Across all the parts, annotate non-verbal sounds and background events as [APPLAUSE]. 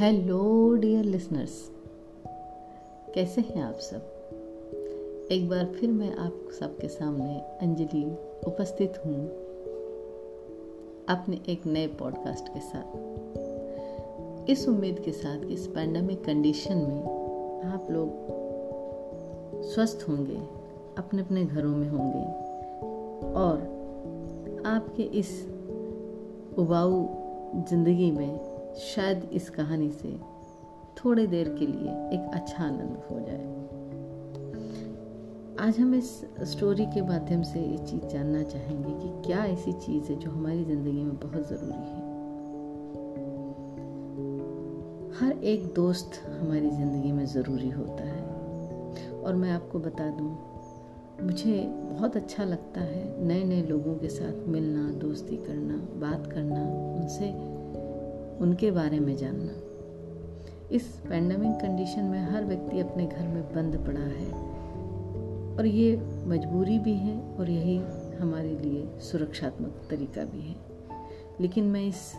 Hello dear listeners, कैसे हैं आप सब? एक बार फिर मैं आप सबके सामने अंजलि उपस्थित हूँ अपने एक नए पॉडकास्ट के साथ। इस उम्मीद के साथ कि इस पैंडमिक कंडीशन में आप लोग स्वस्थ होंगे अपने अपने घरों में होंगे और आपके इस उबाऊ ज़िंदगी में शायद इस कहानी से थोड़ी देर के लिए एक अच्छा आनंद हो जाए। आज हम इस स्टोरी के माध्यम से ये चीज़ जानना चाहेंगे कि क्या ऐसी चीज़ है जो हमारी ज़िंदगी में बहुत ज़रूरी है। हर एक दोस्त हमारी ज़िंदगी में ज़रूरी होता है। और मैं आपको बता दूँ, मुझे बहुत अच्छा लगता है नए नए लोगों के साथ मिलना, दोस्ती करना, बात करना, उनसे उनके बारे में जानना। इस पैंडमिक कंडीशन में हर व्यक्ति अपने घर में बंद पड़ा है। और ये मजबूरी भी है और यही हमारे लिए सुरक्षात्मक तरीका भी है। लेकिन मैं इस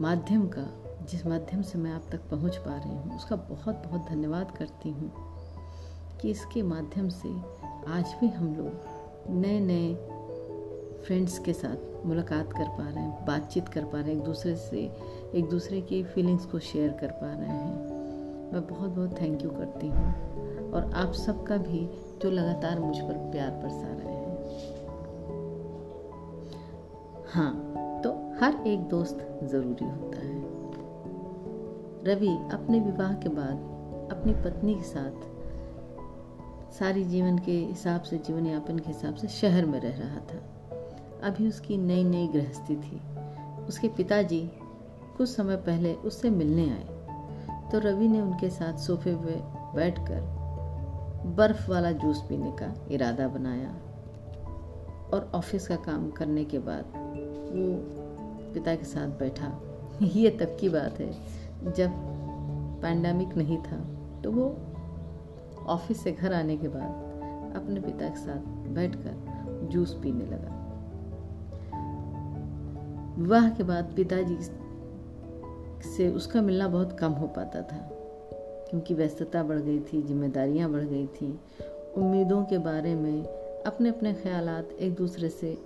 माध्यम का, जिस माध्यम से मैं आप तक पहुँच पा रही हूँ, उसका बहुत बहुत धन्यवाद करती हूँ कि इसके माध्यम से आज भी हम लोग नए नए फ्रेंड्स के साथ मुलाकात कर पा रहे हैं, बातचीत कर पा रहे हैं, एक दूसरे से, एक दूसरे की फीलिंग्स को शेयर कर पा रहे हैं। मैं बहुत बहुत थैंक यू करती हूँ और आप सबका भी जो लगातार मुझ पर प्यार बरसा रहे हैं। हाँ तो हर एक दोस्त ज़रूरी होता है। रवि, अपने विवाह के बाद अपनी पत्नी के साथ सारी जीवन के हिसाब से, जीवन यापन के हिसाब से शहर में रह रहा था। अभी उसकी नई नई गृहस्थी थी। उसके पिताजी कुछ समय पहले उससे मिलने आए। तो रवि ने उनके साथ सोफे पे बैठकर बर्फ़ वाला जूस पीने का इरादा बनाया और ऑफ़िस का काम करने के बाद वो पिता के साथ बैठा। [LAUGHS] ये तब की बात है, जब पैंडमिक नहीं था तो वो ऑफ़िस से घर आने के बाद अपने पिता के साथ बैठकर जूस पीने लगा। विवाह के बाद पिताजी से उसका मिलना बहुत कम हो पाता था, क्योंकि व्यस्तता बढ़ गई थी, जिम्मेदारियाँ बढ़ गई थी। उम्मीदों के बारे में अपने अपने ख्याल एक दूसरे से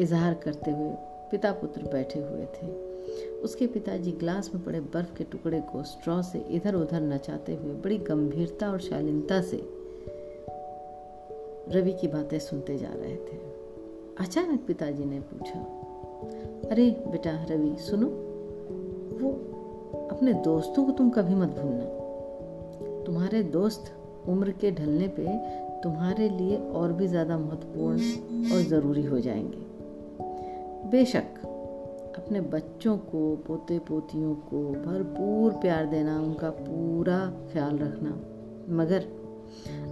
इजहार करते हुए पिता पुत्र बैठे हुए थे। उसके पिताजी ग्लास में पड़े बर्फ़ के टुकड़े को स्ट्रॉ से इधर उधर नचाते हुए बड़ी गंभीरता और शालीनता से रवि की बातें सुनते जा रहे थे। अचानक पिताजी ने पूछा अरे बेटा रवि, सुनो। वो अपने दोस्तों को तुम कभी मत भूलना। तुम्हारे दोस्त उम्र के ढलने पे तुम्हारे लिए और भी ज़्यादा महत्वपूर्ण और ज़रूरी हो जाएँगे। बेशक अपने बच्चों को पोते पोतियों को भरपूर प्यार देना, उनका पूरा ख्याल रखना, मगर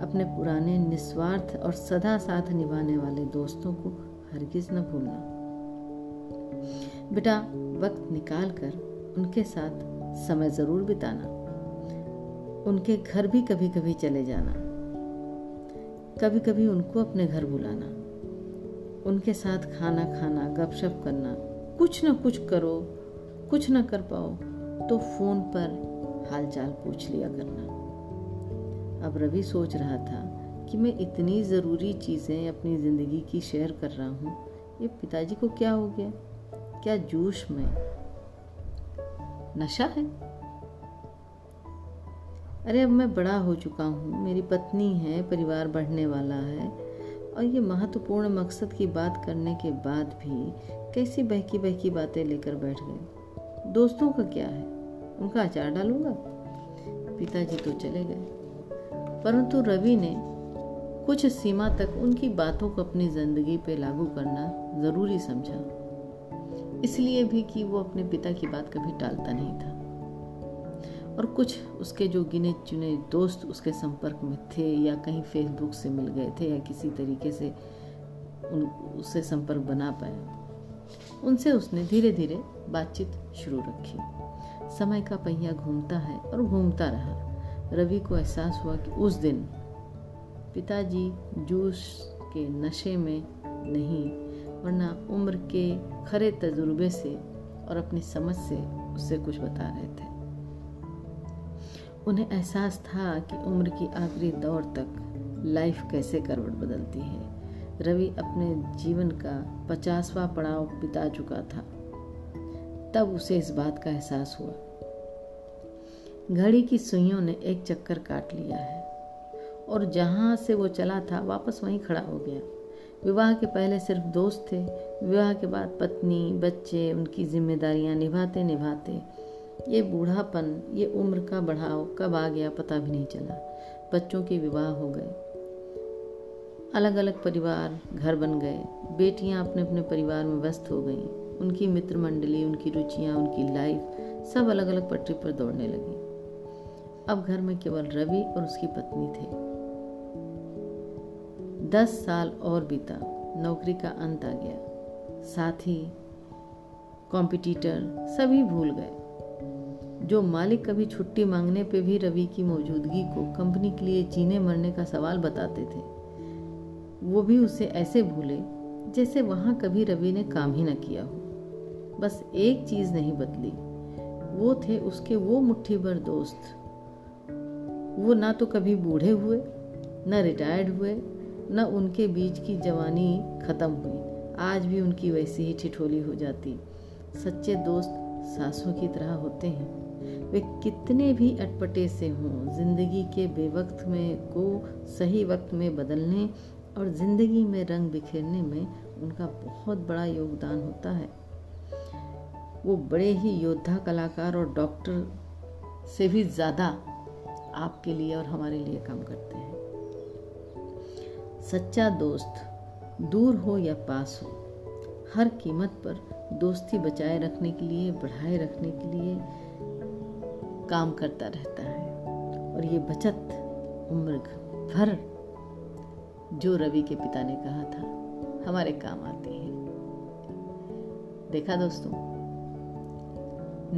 अपने पुराने निस्वार्थ और सदा साथ निभाने वाले दोस्तों को हरगिज न भूलना। बेटा, वक्त निकाल कर उनके साथ समय ज़रूर बिताना। उनके घर भी कभी कभी चले जाना। कभी कभी उनको अपने घर बुलाना। उनके साथ खाना खाना, गपशप करना, कुछ ना कुछ करो, कुछ ना कर पाओ तो फ़ोन पर हालचाल पूछ लिया करना। अब रवि सोच रहा था कि मैं इतनी ज़रूरी चीज़ें अपनी ज़िंदगी की शेयर कर रहा हूँ, ये पिताजी को क्या हो गया? क्या जोश में? नशा है? अरे अब मैं बड़ा हो चुका हूँ। मेरी पत्नी है, परिवार बढ़ने वाला है। और ये महत्वपूर्ण मकसद की बात करने के बाद भी कैसी बहकी बहकी बातें लेकर बैठ गए? दोस्तों का क्या है? उनका अचार डालूँगा? पिताजी तो चले गए। परंतु रवि ने कुछ सीमा तक उनकी बातों को अपनी ज़िंदगी पे लागू करना ज़रूरी समझा। इसलिए भी कि वो अपने पिता की बात कभी टालता नहीं था। और कुछ उसके जो गिने चुने दोस्त उसके संपर्क में थे या कहीं फेसबुक से मिल गए थे या किसी तरीके से उन उससे संपर्क बना पाया उनसे उसने धीरे धीरे बातचीत शुरू रखी। समय का पहिया घूमता है और घूमता रहा। रवि को एहसास हुआ कि उस दिन पिताजी जूस के नशे में नहीं वरना उम्र के खरे तजुर्बे से और अपनी समझ से उससे कुछ बता रहे थे। उन्हें एहसास था कि उम्र की आखिरी दौर तक लाइफ कैसे करवट बदलती है। रवि अपने जीवन का पचासवा पड़ाव बिता चुका था। तब उसे इस बात का एहसास हुआ। घड़ी की सुइयों ने एक चक्कर काट लिया है और जहाँ से वो चला था, वापस वहीं खड़ा हो गया। विवाह के पहले सिर्फ़ दोस्त थे। विवाह के बाद पत्नी, बच्चे, उनकी जिम्मेदारियाँ निभाते निभाते। ये बूढ़ापन, ये उम्र का बढ़ाव कब आ गया पता भी नहीं चला। बच्चों के विवाह हो गए। अलग अलग परिवार, घर बन गए। बेटियाँ अपने अपने परिवार में व्यस्त हो गईं। उनकी मित्र मंडली उनकी रुचियाँ, उनकी लाइफ सब अलग अलग पटरी पर दौड़ने लगी। अब घर में केवल रवि और उसकी पत्नी थे। दस साल और बीता, नौकरी का अंत आ गया। साथ ही कॉम्पिटिटर सभी भूल गए। जो मालिक कभी छुट्टी मांगने पे भी रवि की मौजूदगी को कंपनी के लिए जीने मरने का सवाल बताते थे, वो भी उसे ऐसे भूले जैसे वहाँ कभी रवि ने काम ही न किया हो। बस एक चीज़ नहीं बदली, वो थे उसके वो मुट्ठी भर दोस्त। वो ना तो कभी बूढ़े हुए, न रिटायर्ड हुए न उनके बीच की जवानी खत्म हुई। आज भी उनकी वैसी ही ठिठोली हो जाती। सच्चे दोस्त सासों की तरह होते हैं। वे कितने भी अटपटे से हों, ज़िंदगी के बेवक्त में को सही वक्त में बदलने और ज़िंदगी में रंग बिखेरने में उनका बहुत बड़ा योगदान होता है। वो बड़े ही योद्धा, कलाकार और डॉक्टर से भी ज़्यादा आपके लिए और हमारे लिए काम करते हैं। सच्चा दोस्त दूर हो या पास हो, हर कीमत पर दोस्ती बचाए रखने के लिए, बढ़ाए रखने के लिए काम करता रहता है। और ये बचत उम्र भर जो रवि के पिता ने कहा था, हमारे काम आती है। देखा दोस्तों,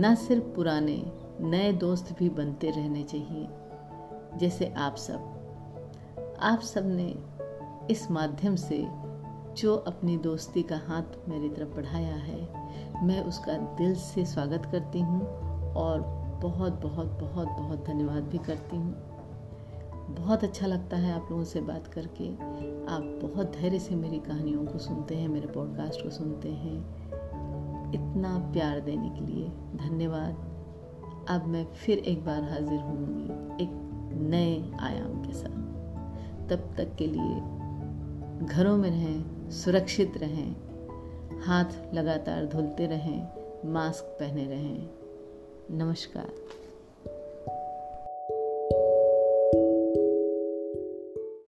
न सिर्फ़ पुराने नए दोस्त भी बनते रहने चाहिए, जैसे आप सब। आप सबने इस माध्यम से जो अपनी दोस्ती का हाथ मेरी तरफ़ बढ़ाया है, मैं उसका दिल से स्वागत करती हूँ और बहुत बहुत बहुत बहुत धन्यवाद भी करती हूँ। बहुत अच्छा लगता है आप लोगों से बात करके। आप बहुत धैर्य से मेरी कहानियों को सुनते हैं, मेरे पॉडकास्ट को सुनते हैं। इतना प्यार देने के लिए धन्यवाद। अब मैं फिर एक बार हाजिर होंगी एक नए आयाम के साथ। तब तक के लिए घरों में रहें सुरक्षित रहें हाथ लगातार धुलते रहें मास्क पहने रहें। नमस्कार।